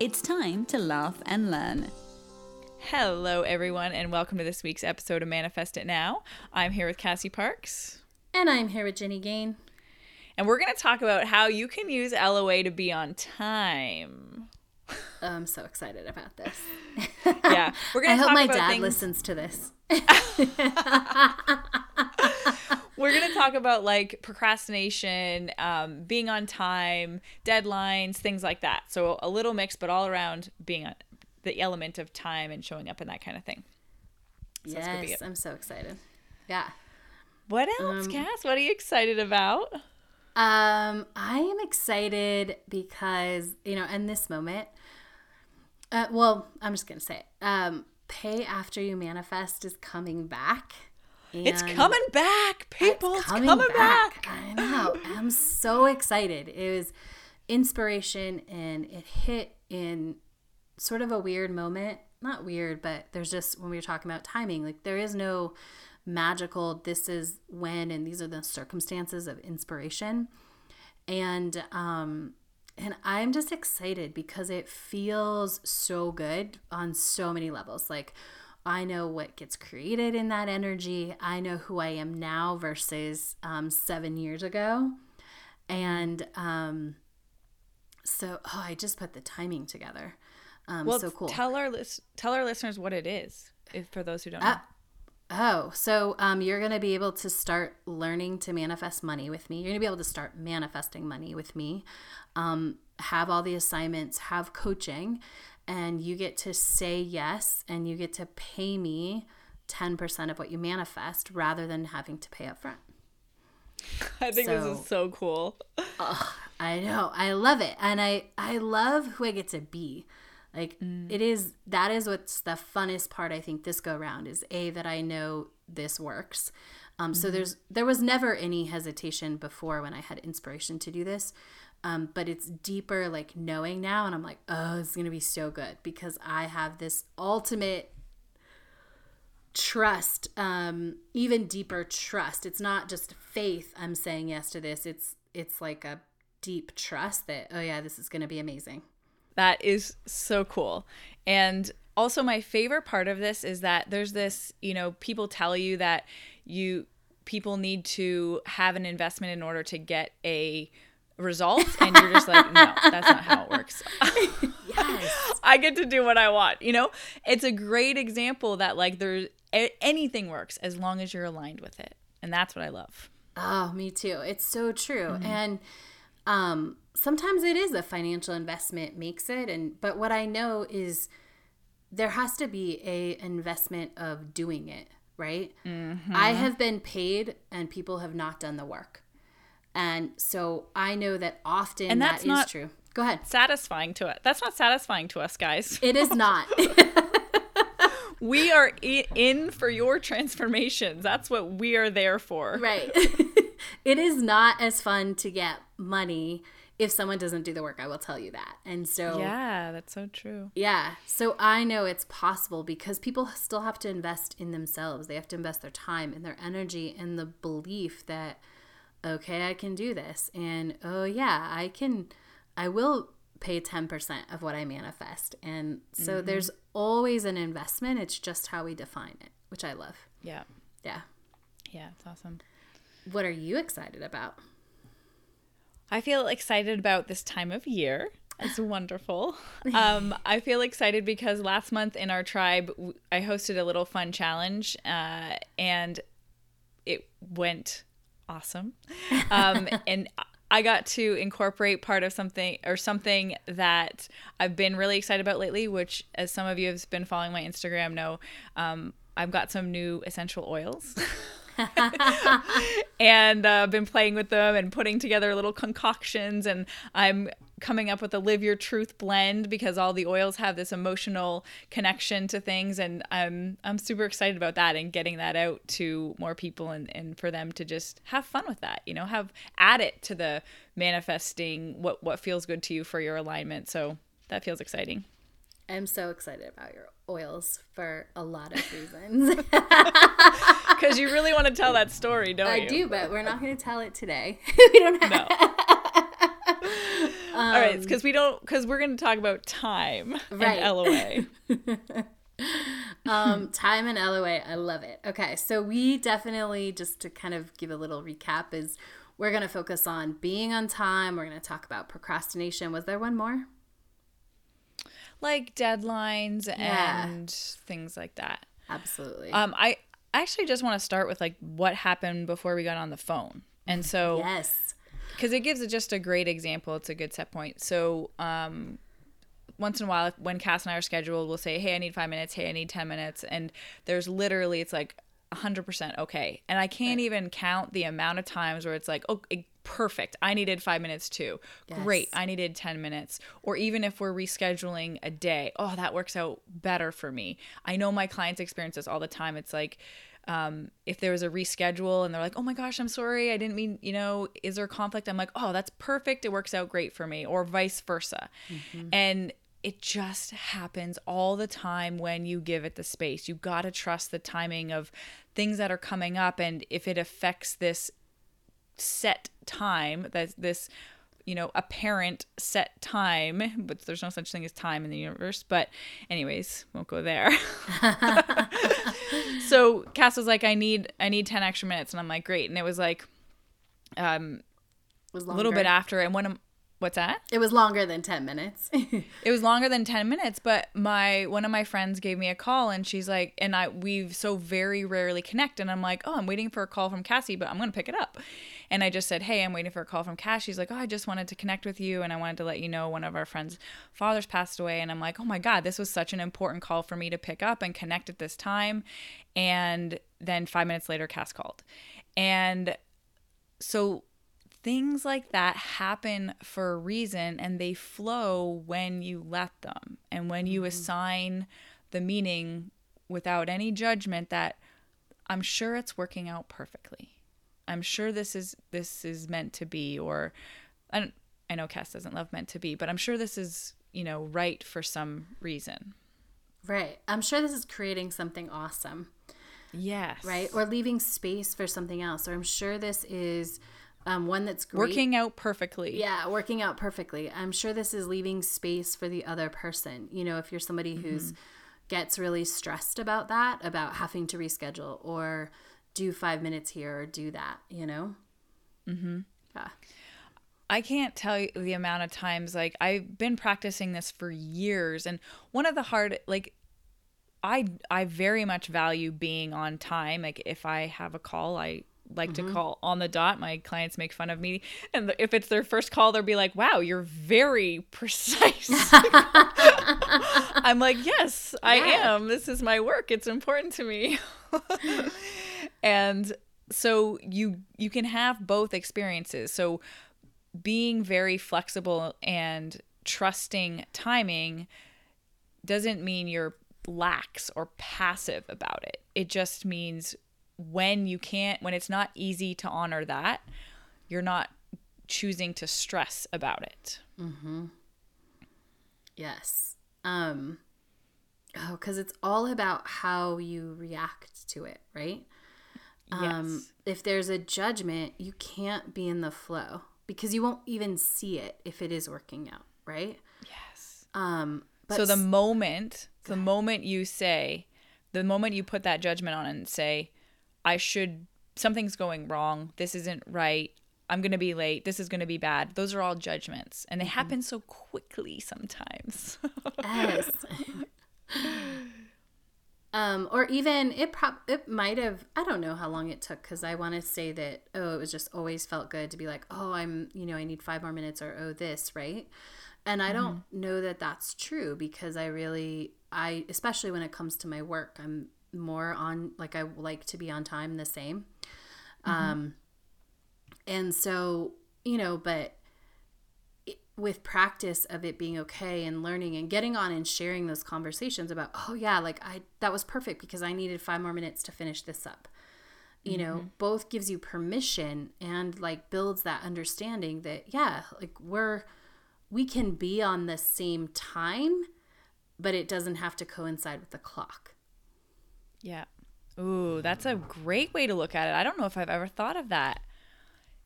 It's time to laugh and learn. Hello, everyone, and welcome to this week's episode of Manifest It Now. I'm here with Cassie Parks. And I'm here with Jenny Gain. And we're going to talk about how you can use LOA to be on time. I'm so excited about this. Yeah, we're going to I hope my dad things. listens to this. We're going to talk about like procrastination, um, being on time, deadlines, things like that. So a little mix, but all around being on the element of time and showing up and that kind of thing. So yes. I'm so excited. Yeah. What else, Um, Cass? What are you excited about? Um, I am excited because, you know, in this moment, uh, well, I'm just going to say it. Um, Pay After You Manifest is coming back. It's coming back, people. It's coming, back. I know. I'm so excited. It was inspiration and it hit in sort of a weird moment. Not weird, but there's just when we were talking about timing, like there is no magical this is when and these are the circumstances of inspiration. And um and I'm just excited because it feels so good on so many levels. Like I know what gets created in that energy. I know who I am now versus um, seven years ago. And um, so, oh, I just put the timing together. Um, Well, so cool. tell our lis- tell our listeners what it is, if for those who don't know. Oh, so um, you're going to be able to start learning to manifest money with me. You're going to be able to start manifesting money with me, um, have all the assignments, have coaching, and you get to say yes and you get to pay me 10% of what you manifest rather than having to pay up front. I think this is so cool. I know. I love it. And I I love who I get to be. Like it is that is what's the funnest part I think this go round is a that I know this works. Um so there's there was never any hesitation before when I had inspiration to do this. Um, but it's deeper like knowing now and I'm like, oh, it's gonna be so good because I have this ultimate trust um even deeper trust. It's not just faith i'm saying yes to this. It's it's like a deep trust that oh yeah this is going to be amazing. That is so cool. And also my favorite part of this is that there's this, you know, people tell you that you people need to have an investment in order to get a result and you're just like, no, that's not how it works. yes I get to do what I want, you know? It's a great example that like there's a- anything works as long as you're aligned with it. And that's what I love. oh me too it's so true and um sometimes it is a financial investment makes it and but what i know is there has to be a investment of doing it right i have been paid and people have not done the work and so i know that often And that that's not- true go ahead Satisfying to it. That's not satisfying to us, guys. it is not We are in for your transformations. That's what we are there for. right it is not as fun to get money if someone doesn't do the work i will tell you that and so Yeah, that's so true. Yeah. So I know it's possible because people still have to invest in themselves. They have to invest their time and their energy and the belief that, okay, I can do this. And oh, yeah, I can, I will pay 10% of what I manifest. And so there's always an investment. It's just how we define it, which I love. Yeah. Yeah. Yeah, it's awesome. What are you excited about? I feel excited about this time of year. It's wonderful. Um, I feel excited because last month in our tribe, I hosted a little fun challenge, uh, and it went awesome. Um, and I got to incorporate part of something or something that I've been really excited about lately, which, as some of you have been following my Instagram, know um, I've got some new essential oils. and uh, been playing with them and putting together little concoctions and i'm coming up with a live your truth blend because all the oils have this emotional connection to things and I'm I'm super excited about that and getting that out to more people and, and for them to just have fun with that, you know, have add it to the manifesting what what feels good to you for your alignment. So that feels exciting. I'm so excited about your oils for a lot of reasons. Because you really want to tell that story, don't I you? I do, but we're not going to tell it today. we don't have. No. All right, because we don't, because we're going to talk about time Right. and LOA. um, time and LOA. I love it. Okay, so we definitely just to kind of give a little recap is we're going to focus on being on time. We're going to talk about procrastination. Was there one more? like deadlines Yeah. and things like that. Absolutely. Um, I actually just want to start with like what happened before we got on the phone, and so yes. Because it gives just a great example. It's a good set point. So, um, once in a while, when Cass and I are scheduled, we'll say, "Hey, I need five minutes. Hey, I need ten minutes," and there's literally it's like hundred percent okay, and I can't even count the amount of times where it's like, "Oh, it- perfect. I needed five minutes too. Great. I needed ten minutes." Or even if we're rescheduling a day, oh, that works out better for me. I know my clients experience this all the time. It's like um, if there was a reschedule and they're like, oh my gosh, I'm sorry, I didn't mean, you know, is there conflict? I'm like, oh, that's perfect. It works out great for me, or vice versa. And it just happens all the time when you give it the space. You got to trust the timing of things that are coming up. And if it affects this set time, that's this, you know, apparent set time, but there's no such thing as time in the universe. But, anyways, won't go there. so Cass was like, I need I need 10 extra minutes. And I'm like, great. And it was like um was a little bit after and one of what's that? It was longer than 10 minutes. It was longer than 10 minutes, but my one of my friends gave me a call and she's like and I we've so very rarely connect and I'm like, "Oh, I'm waiting for a call from Cassie, but I'm going to pick it up." And I just said, "Hey, I'm waiting for a call from Cass." She's like, "Oh, I just wanted to connect with you and I wanted to let you know one of our friends' fathers passed away." And I'm like, "Oh my god, this was such an important call for me to pick up and connect at this time." And then 5 minutes later Cass called. And so things like that happen for a reason and they flow when you let them and when you mm-hmm. assign the meaning without any judgment that I'm sure it's working out perfectly. I'm sure this is this is meant to be or I don't, I know Cass doesn't love meant to be, but I'm sure this is, you know, right for some reason. right. I'm sure this is creating something awesome. Yes. right? Or leaving space for something else. Or I'm sure this is um, one that's great. Working out perfectly. Yeah, working out perfectly. I'm sure this is leaving space for the other person. You know, if you're somebody who's gets really stressed about that, about having to reschedule or do five minutes here or do that, you know? Mm-hmm. Yeah. I can't tell you the amount of times like I've been practicing this for years and one of the hard like I I very much value being on time. Like if I have a call, I like to call on the dot. My clients make fun of me and if it's their first call, they'll be like, "Wow, you're very precise." I'm like, "Yes, I am. This is my work. It's important to me." and so you you can have both experiences. So being very flexible and trusting timing doesn't mean you're lax or passive about it. It just means when you can't, when it's not easy to honor that, you're not choosing to stress about it. Mm-hmm. Yes. Um oh, cuz it's all about how you react to it, right? Um yes. if there's a judgment, you can't be in the flow because you won't even see it if it is working out, right? Yes. Um but so the moment, the moment you say, the moment you put that judgment on and say, I should, something's going wrong. This isn't right. I'm going to be late. This is going to be bad. Those are all judgments. And they happen so quickly sometimes. Yes. um, or even it prop it might have I don't know how long it took because I want to say that oh it was just always felt good to be like oh I'm you know I need five more minutes or oh this right, and I don't know that that's true because I really I especially when it comes to my work I'm more on like I like to be on time the same, um, and so you know but with practice of it being okay and learning and getting on and sharing those conversations about oh yeah like i that was perfect because i needed five more minutes to finish this up. You know mm-hmm. both gives you permission and like builds that understanding that yeah like we're we can be on the same time but it doesn't have to coincide with the clock. Yeah. Ooh that's a great way to look at it. I don't know if i've ever thought of that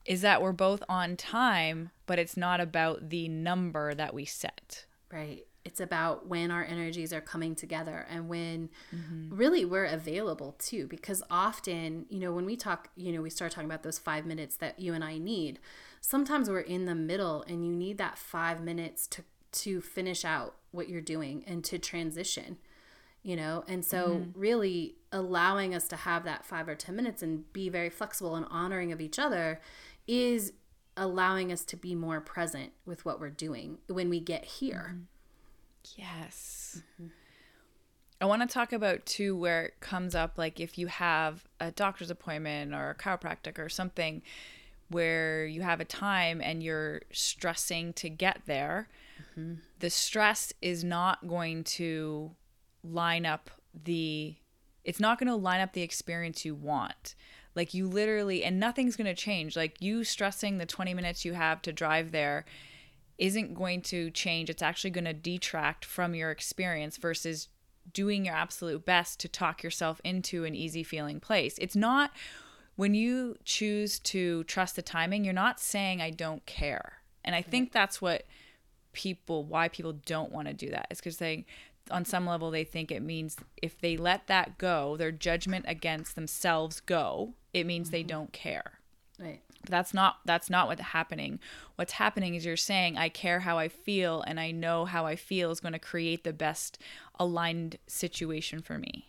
is that we're both on time but it's not about the number that we set right it's about when our energies are coming together and when mm-hmm. really we're available too because often you know when we talk you know we start talking about those five minutes that you and i need sometimes we're in the middle and you need that five minutes to to finish out what you're doing and to transition you know and so mm-hmm. really allowing us to have that five or ten minutes and be very flexible and honoring of each other is allowing us to be more present with what we're doing when we get here mm-hmm Yes. Mm-hmm. I want to talk about too where it comes up like if you have a doctor's appointment or a chiropractic or something where you have a time and you're stressing to get there, mm-hmm. the stress is not going to line up the it's not going to line up the experience you want. Like you literally and nothing's going to change. Like you stressing the 20 minutes you have to drive there isn't going to change. It's actually going to detract from your experience versus doing your absolute best to talk yourself into an easy feeling place. It's not when you choose to trust the timing, you're not saying I don't care. And I think that's what people why people don't want to do that is because they on some level they think it means if they let that go, their judgment against themselves go, it means mm-hmm. they don't care. Right. That's not that's not what's happening. What's happening is you're saying I care how I feel and I know how I feel is going to create the best aligned situation for me.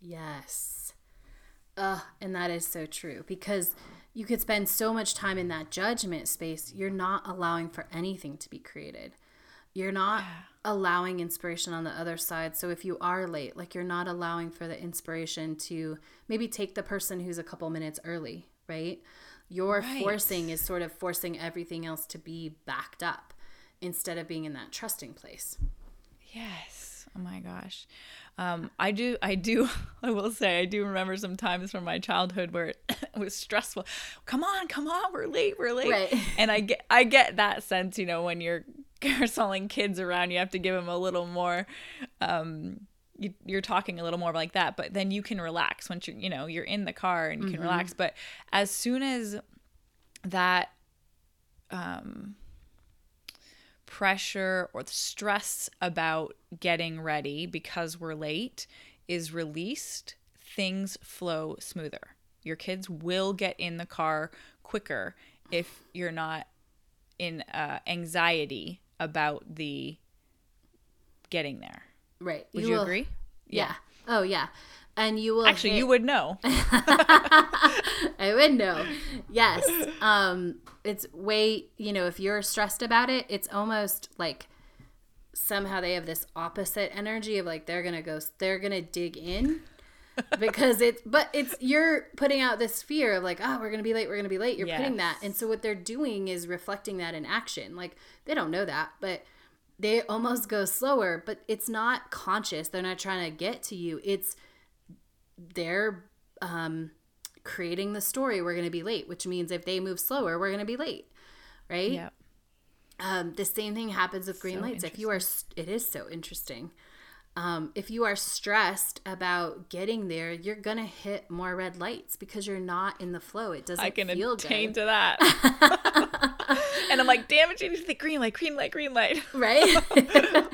Yes. Uh, and that is so true because you could spend so much time in that judgment space, you're not allowing for anything to be created. You're not yeah. Allowing inspiration on the other side. So if you are late, like you're not allowing for the inspiration to maybe take the person who's a couple minutes early, right? Your right. forcing is sort of forcing everything else to be backed up instead of being in that trusting place. Yes. Oh my gosh. Um, I do, I do, I will say, I do remember some times from my childhood where it, it was stressful. Come on, come on, we're late, we're late. Right. And I get, I get that sense, you know, when you're carouseling kids around, you have to give them a little more, um, you, are talking a little more like that but then you can relax once you're you know you're in the car and you can mm-hmm. relax but as soon as that um pressure or the stress about getting ready because we're late is released things flow smoother your kids will get in the car quicker if you're not in uh, anxiety about the getting there Right. Would you, you will, agree? Yeah. yeah. Oh yeah. And you will Actually, hit... you would know. I would know. Yes. Um it's way, you know, if you're stressed about it, it's almost like somehow they have this opposite energy of like they're going to go they're going to dig in because it's but it's you're putting out this fear of like oh we're gonna be late we're gonna be late you're yes. putting that and so what they're doing is reflecting that in action like they don't know that but they almost go slower, but it's not conscious. They're not trying to get to you. It's they're um, creating the story. We're going to be late, which means if they move slower, we're going to be late, right? Yeah. Um, the same thing happens with green so lights. If you are, it is so interesting. Um, if you are stressed about getting there, you're gonna hit more red lights because you're not in the flow. It doesn't. I can feel attain good. to that. and I'm like, damn it, she needs the green light, green light, green light. Right?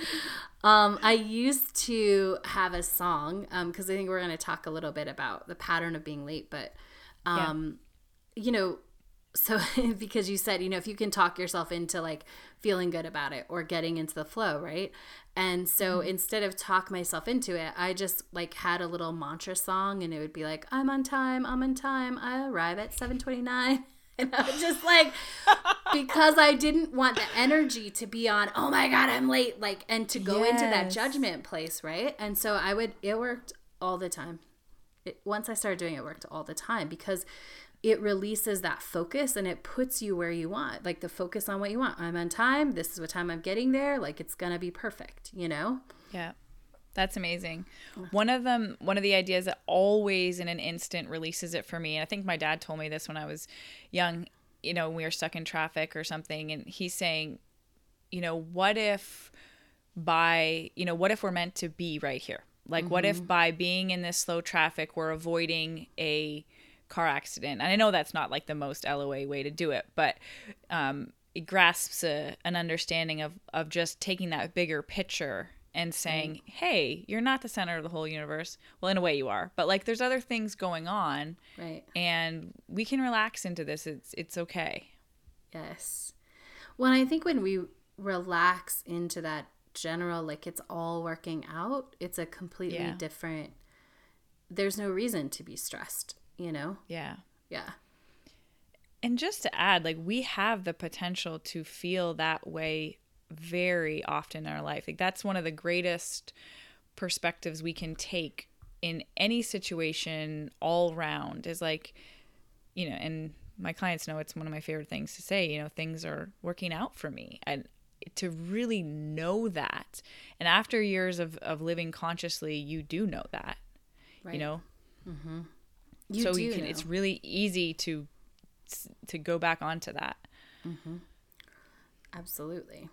um, I used to have a song because um, I think we're going to talk a little bit about the pattern of being late, but, um, yeah. you know, so because you said, you know, if you can talk yourself into like feeling good about it or getting into the flow, right? And so mm-hmm. instead of talk myself into it, I just like had a little mantra song and it would be like, I'm on time, I'm on time, I arrive at 729. And I was just like, because I didn't want the energy to be on, oh my God, I'm late, like, and to go yes. into that judgment place, right? And so I would, it worked all the time. It, once I started doing it, it worked all the time because it releases that focus and it puts you where you want like the focus on what you want i'm on time this is what time i'm getting there like it's gonna be perfect you know yeah that's amazing. One of them, one of the ideas that always in an instant releases it for me, and I think my dad told me this when I was young, you know, we were stuck in traffic or something, and he's saying, you know, what if by, you know, what if we're meant to be right here? Like, mm-hmm. what if mm-hmm. by being in this slow traffic, we're avoiding a car accident? And I know that's not like the most LOA way to do it, but um, it grasps a, an understanding of, of just taking that bigger picture and saying, mm. "Hey, you're not the center of the whole universe." Well, in a way you are, but like there's other things going on. Right. And we can relax into this. It's it's okay. Yes. Well, I think when we relax into that general like it's all working out, it's a completely yeah. different there's no reason to be stressed, you know? Yeah. Yeah. And just to add, like we have the potential to feel that way very often in our life. Like that's one of the greatest perspectives we can take in any situation all round is like, you know, and my clients know it's one of my favorite things to say, you know, things are working out for me. And to really know that. And after years of, of living consciously, you do know that, right. you know? Mm-hmm. You so you can, know. it's really easy to, to go back onto that. Mm-hmm. Absolutely.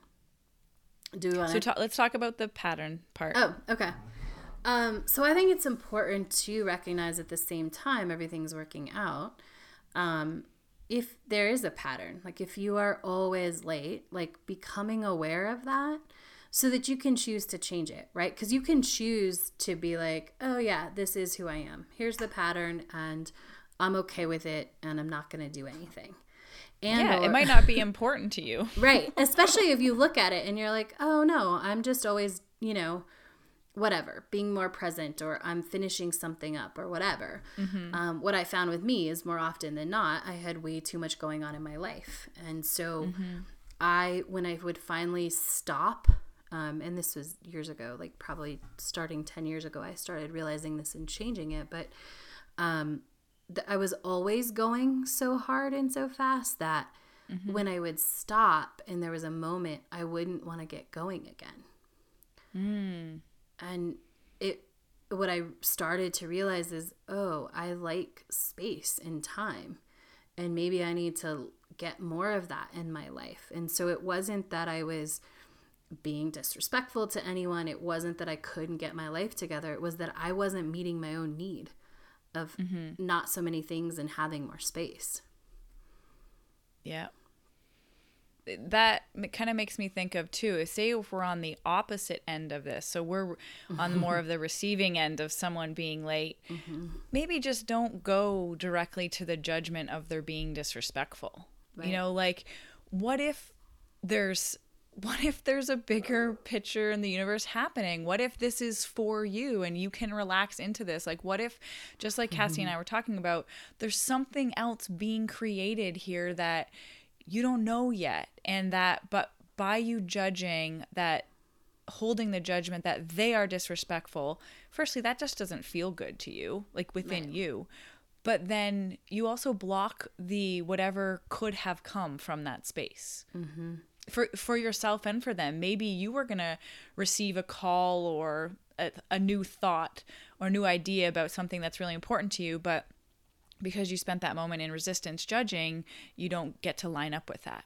Do we want to? So let's talk about the pattern part. Oh, okay. Um, so I think it's important to recognize at the same time everything's working out. Um, if there is a pattern, like if you are always late, like becoming aware of that so that you can choose to change it, right? Because you can choose to be like, oh, yeah, this is who I am. Here's the pattern, and I'm okay with it, and I'm not going to do anything. And yeah, or, it might not be important to you. right. Especially if you look at it and you're like, oh no, I'm just always, you know, whatever, being more present or I'm finishing something up or whatever. Mm-hmm. Um, what I found with me is more often than not, I had way too much going on in my life. And so mm-hmm. I, when I would finally stop, um, and this was years ago, like probably starting 10 years ago, I started realizing this and changing it. But um, I was always going so hard and so fast that mm-hmm. when I would stop and there was a moment, I wouldn't want to get going again. Mm. And it, what I started to realize is, oh, I like space and time. And maybe I need to get more of that in my life. And so it wasn't that I was being disrespectful to anyone. It wasn't that I couldn't get my life together. It was that I wasn't meeting my own need of mm-hmm. not so many things and having more space. Yeah. That kind of makes me think of too. If say if we're on the opposite end of this, so we're on more of the receiving end of someone being late. Mm-hmm. Maybe just don't go directly to the judgment of their being disrespectful. Right. You know, like what if there's what if there's a bigger picture in the universe happening? What if this is for you and you can relax into this? Like, what if, just like Cassie mm-hmm. and I were talking about, there's something else being created here that you don't know yet? And that, but by you judging that, holding the judgment that they are disrespectful, firstly, that just doesn't feel good to you, like within right. you. But then you also block the whatever could have come from that space. Mm-hmm for for yourself and for them. Maybe you were going to receive a call or a, a new thought or new idea about something that's really important to you, but because you spent that moment in resistance judging, you don't get to line up with that.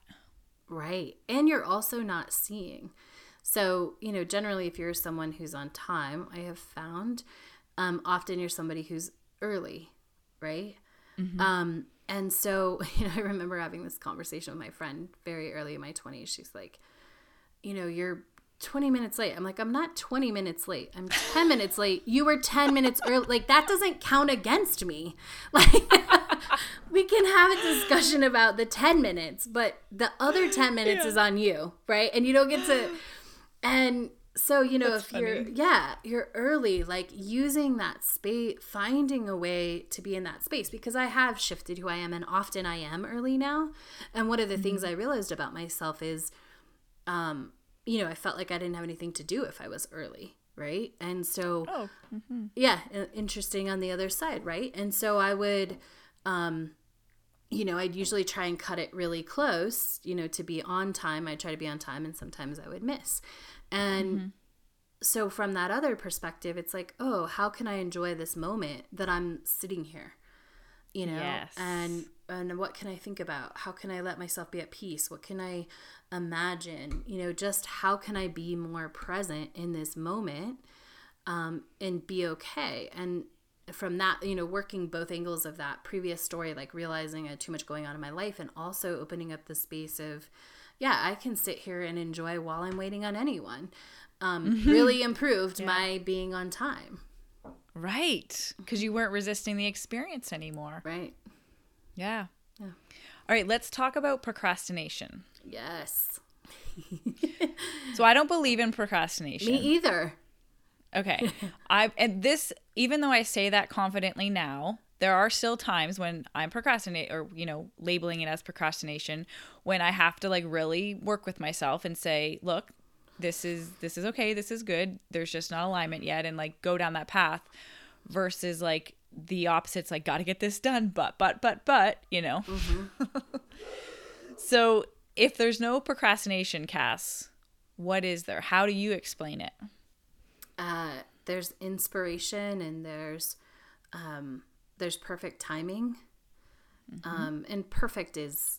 Right. And you're also not seeing. So, you know, generally, if you're someone who's on time, I have found um, often you're somebody who's early, right? Mm-hmm. Um, and so, you know, I remember having this conversation with my friend very early in my 20s. She's like, you know, you're 20 minutes late. I'm like, I'm not 20 minutes late. I'm 10 minutes late. You were 10 minutes early. Like, that doesn't count against me. Like, we can have a discussion about the 10 minutes, but the other 10 minutes yeah. is on you, right? And you don't get to. And so you know That's if funny. you're yeah you're early like using that space finding a way to be in that space because i have shifted who i am and often i am early now and one of the mm-hmm. things i realized about myself is um you know i felt like i didn't have anything to do if i was early right and so oh. mm-hmm. yeah interesting on the other side right and so i would um you know, I'd usually try and cut it really close, you know, to be on time. I'd try to be on time and sometimes I would miss. And mm-hmm. so from that other perspective, it's like, oh, how can I enjoy this moment that I'm sitting here? You know, yes. and and what can I think about? How can I let myself be at peace? What can I imagine? You know, just how can I be more present in this moment um, and be okay? And from that, you know, working both angles of that previous story, like realizing I had too much going on in my life and also opening up the space of, yeah, I can sit here and enjoy while I'm waiting on anyone. Um, mm-hmm. Really improved yeah. my being on time. Right. Because you weren't resisting the experience anymore. Right. Yeah. Yeah. All right, let's talk about procrastination. Yes. so I don't believe in procrastination. Me either. Okay. I and this even though I say that confidently now, there are still times when I'm procrastinate or you know, labeling it as procrastination when I have to like really work with myself and say, look, this is this is okay, this is good. There's just not alignment yet and like go down that path versus like the opposites like got to get this done but but but but you know mm-hmm. so if there's no procrastination cass what is there how do you explain it uh, there's inspiration and there's um, there's perfect timing. Mm-hmm. Um, and perfect is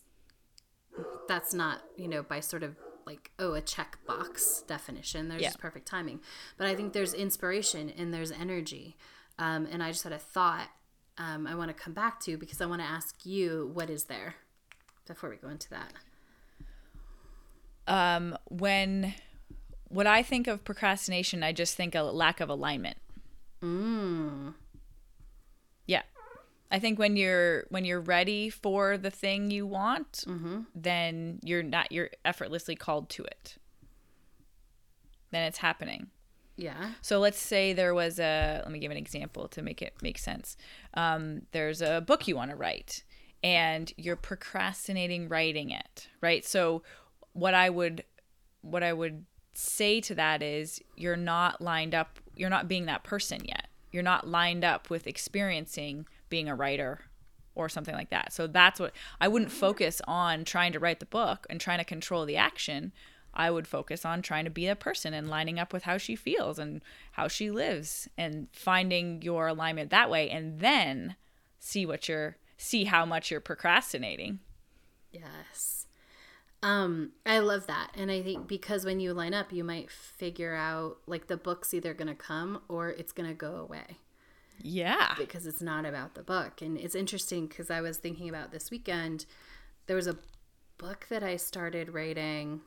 that's not you know by sort of like oh a checkbox definition. There's yeah. just perfect timing, but I think there's inspiration and there's energy. Um, and I just had a thought um, I want to come back to because I want to ask you what is there before we go into that. Um, when when I think of procrastination, I just think a lack of alignment. Mm. I think when you're when you're ready for the thing you want, mm-hmm. then you're not you're effortlessly called to it. Then it's happening. Yeah. So let's say there was a let me give an example to make it make sense. Um, there's a book you want to write, and you're procrastinating writing it, right? So what I would what I would say to that is you're not lined up, you're not being that person yet. You're not lined up with experiencing being a writer or something like that. So that's what I wouldn't focus on trying to write the book and trying to control the action. I would focus on trying to be a person and lining up with how she feels and how she lives and finding your alignment that way and then see what you're see how much you're procrastinating. Yes. Um, I love that. And I think because when you line up, you might figure out like the book's either going to come or it's going to go away. Yeah. Because it's not about the book. And it's interesting because I was thinking about this weekend, there was a book that I started writing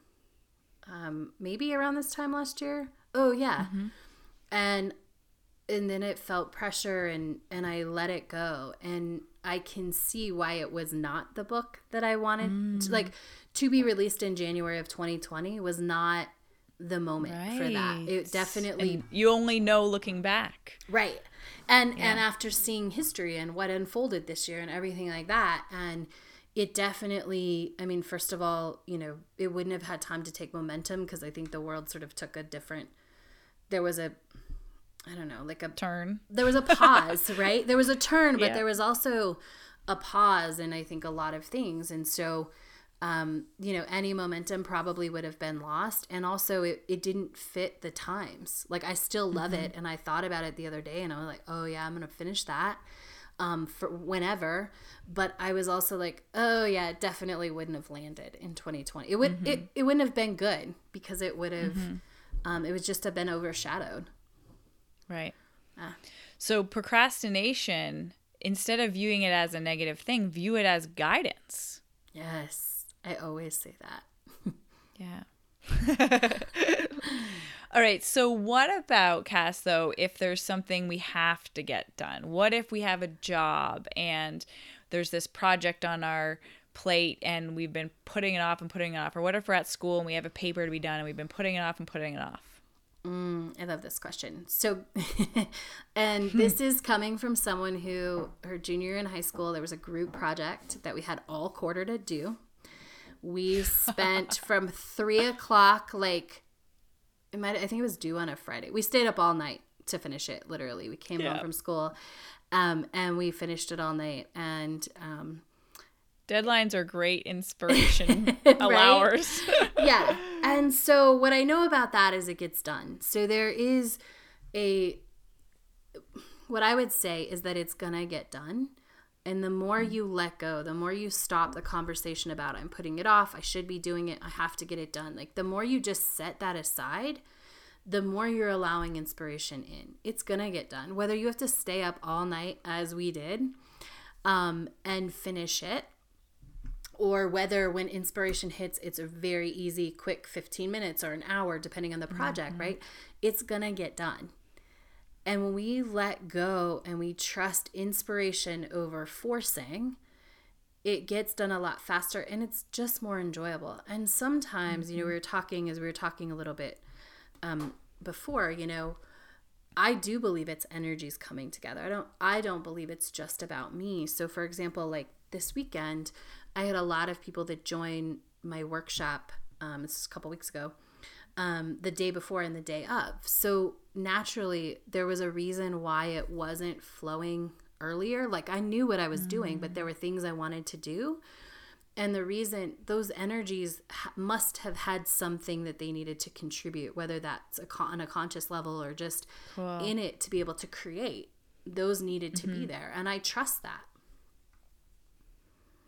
um, maybe around this time last year. Oh, yeah. Mm-hmm. And and then it felt pressure and and I let it go and I can see why it was not the book that I wanted mm. to, like to be released in January of 2020 was not the moment right. for that. It definitely and you only know looking back. Right. And yeah. and after seeing history and what unfolded this year and everything like that and it definitely I mean first of all, you know, it wouldn't have had time to take momentum because I think the world sort of took a different there was a I don't know, like a turn. There was a pause, right? There was a turn, but yeah. there was also a pause in I think a lot of things. And so um, you know, any momentum probably would have been lost. And also it, it didn't fit the times. Like I still love mm-hmm. it. And I thought about it the other day and I was like, oh yeah, I'm gonna finish that um, for whenever. But I was also like, oh yeah, it definitely wouldn't have landed in 2020. It would mm-hmm. it, it wouldn't have been good because it would have mm-hmm. um, it would just have been overshadowed. Right. Ah. So procrastination, instead of viewing it as a negative thing, view it as guidance. Yes. I always say that. yeah. All right. So, what about Cass, though, if there's something we have to get done? What if we have a job and there's this project on our plate and we've been putting it off and putting it off? Or what if we're at school and we have a paper to be done and we've been putting it off and putting it off? Mm, I love this question. So, and this is coming from someone who, her junior year in high school, there was a group project that we had all quarter to do. We spent from three o'clock, like, it might, I think it was due on a Friday. We stayed up all night to finish it, literally. We came yeah. home from school um, and we finished it all night. And um, Deadlines are great inspiration allowers. yeah. And so what I know about that is it gets done. So there is a what I would say is that it's going to get done. And the more you let go, the more you stop the conversation about I'm putting it off, I should be doing it, I have to get it done. Like the more you just set that aside, the more you're allowing inspiration in. It's going to get done. Whether you have to stay up all night as we did um, and finish it or whether when inspiration hits it's a very easy quick 15 minutes or an hour depending on the project mm-hmm. right it's gonna get done and when we let go and we trust inspiration over forcing it gets done a lot faster and it's just more enjoyable and sometimes mm-hmm. you know we mm-hmm. were talking as we were talking a little bit um, before you know I do believe it's energies coming together. I don't I don't believe it's just about me. So for example, like this weekend, I had a lot of people that join my workshop. Um, this is a couple weeks ago. Um, the day before and the day of. So naturally, there was a reason why it wasn't flowing earlier. Like I knew what I was mm. doing, but there were things I wanted to do. And the reason those energies ha- must have had something that they needed to contribute, whether that's a con- on a conscious level or just cool. in it to be able to create. Those needed to mm-hmm. be there. And I trust that.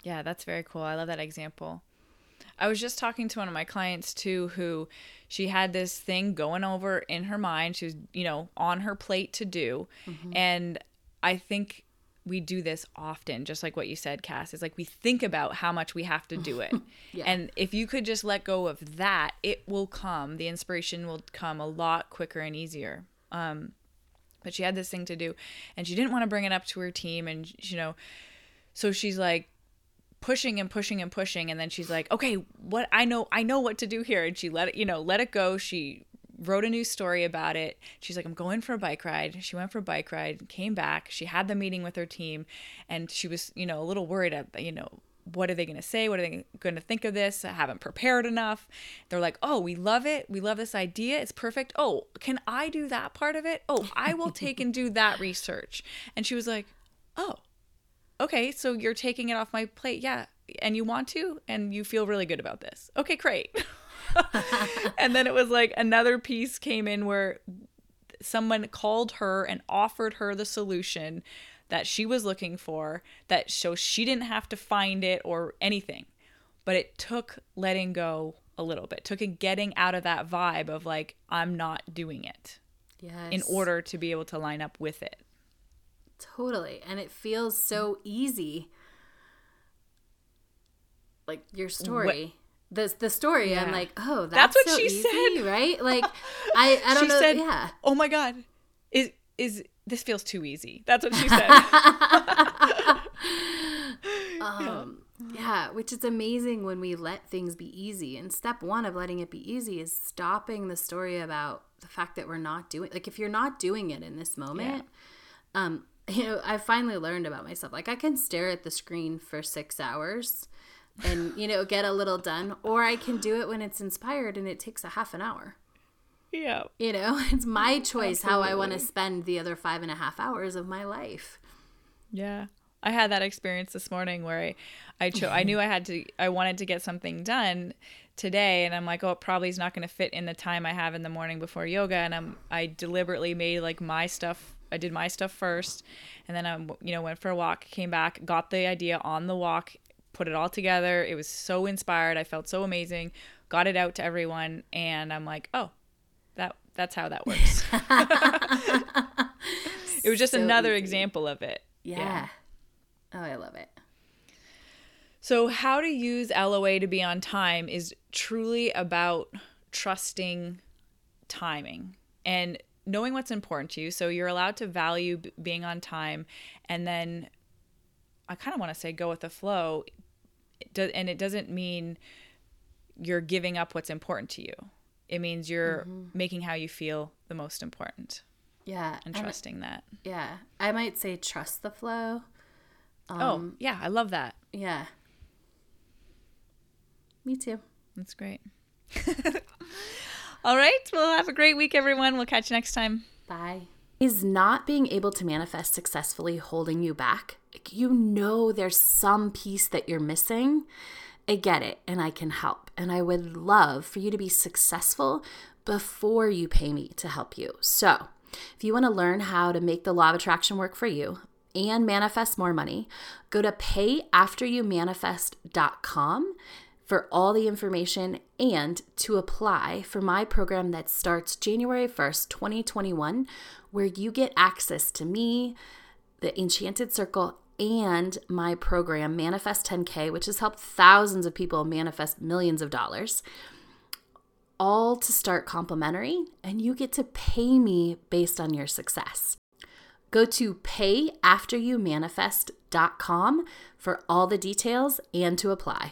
Yeah, that's very cool. I love that example. I was just talking to one of my clients too, who she had this thing going over in her mind. She was, you know, on her plate to do. Mm-hmm. And I think we do this often, just like what you said, Cass. Is like we think about how much we have to do it. yeah. And if you could just let go of that, it will come. The inspiration will come a lot quicker and easier. Um, but she had this thing to do and she didn't want to bring it up to her team. And, you know, so she's like, pushing and pushing and pushing and then she's like okay what i know i know what to do here and she let it you know let it go. She wrote a new story about it. She's like i'm going for a bike ride. She went for a bike ride came back. She had the meeting with her team and she was you know a little worried about you know what are they going to say? What are they going to think of this? I haven't prepared enough. They're like oh we love it. We love this idea. It's perfect. Oh can i do that part of it? Oh i will take and do that research. And she was like oh okay, so you're taking it off my plate. Yeah. And you want to, and you feel really good about this. Okay, great. and then it was like another piece came in where someone called her and offered her the solution that she was looking for that so she didn't have to find it or anything but it took letting go a little bit took a getting out of that vibe of like i'm not doing it yes. in order to be able to line up with it Totally. And it feels so easy. Like your story. What? The, the story, yeah. I'm like, oh, that's, that's what so she easy, said, right? Like, I, I don't she know. Said, yeah. Oh my god, is is this feels too easy? That's what she said. um, yeah, which is amazing when we let things be easy. And step one of letting it be easy is stopping the story about the fact that we're not doing. Like, if you're not doing it in this moment, yeah. um, you know, I finally learned about myself. Like I can stare at the screen for six hours and, you know, get a little done, or I can do it when it's inspired and it takes a half an hour. Yeah. You know, it's my choice Absolutely. how I want to spend the other five and a half hours of my life. Yeah. I had that experience this morning where I, I chose, I knew I had to, I wanted to get something done today and I'm like, oh, it probably is not going to fit in the time I have in the morning before yoga. And I'm, I deliberately made like my stuff I did my stuff first, and then I, you know, went for a walk, came back, got the idea on the walk, put it all together. It was so inspired. I felt so amazing. Got it out to everyone, and I'm like, oh, that that's how that works. it was just so another easy. example of it. Yeah. yeah. Oh, I love it. So, how to use LOA to be on time is truly about trusting timing and knowing what's important to you. So you're allowed to value b- being on time. And then I kind of want to say go with the flow. and it doesn't mean you're giving up what's important to you. It means you're mm-hmm. making how you feel the most important. Yeah. And trusting I, that. Yeah. I might say trust the flow. Oh, um, oh, yeah. I love that. Yeah. Me too. That's great. All right. Well, have a great week, everyone. We'll catch you next time. Bye. Is not being able to manifest successfully holding you back? You know there's some piece that you're missing. I get it and I can help. And I would love for you to be successful before you pay me to help you. So, if you want to learn how to make the law of attraction work for you and manifest more money, go to payafteryoumanifest.com for all the information and to apply for my program that starts January 1st, 2021, where you get access to me, the Enchanted Circle, and my program, Manifest 10K, which has helped thousands of people manifest millions of dollars, all to start complimentary, and you get to pay me based on your success. Go to payafteryoumanifest.com for all the details and to apply.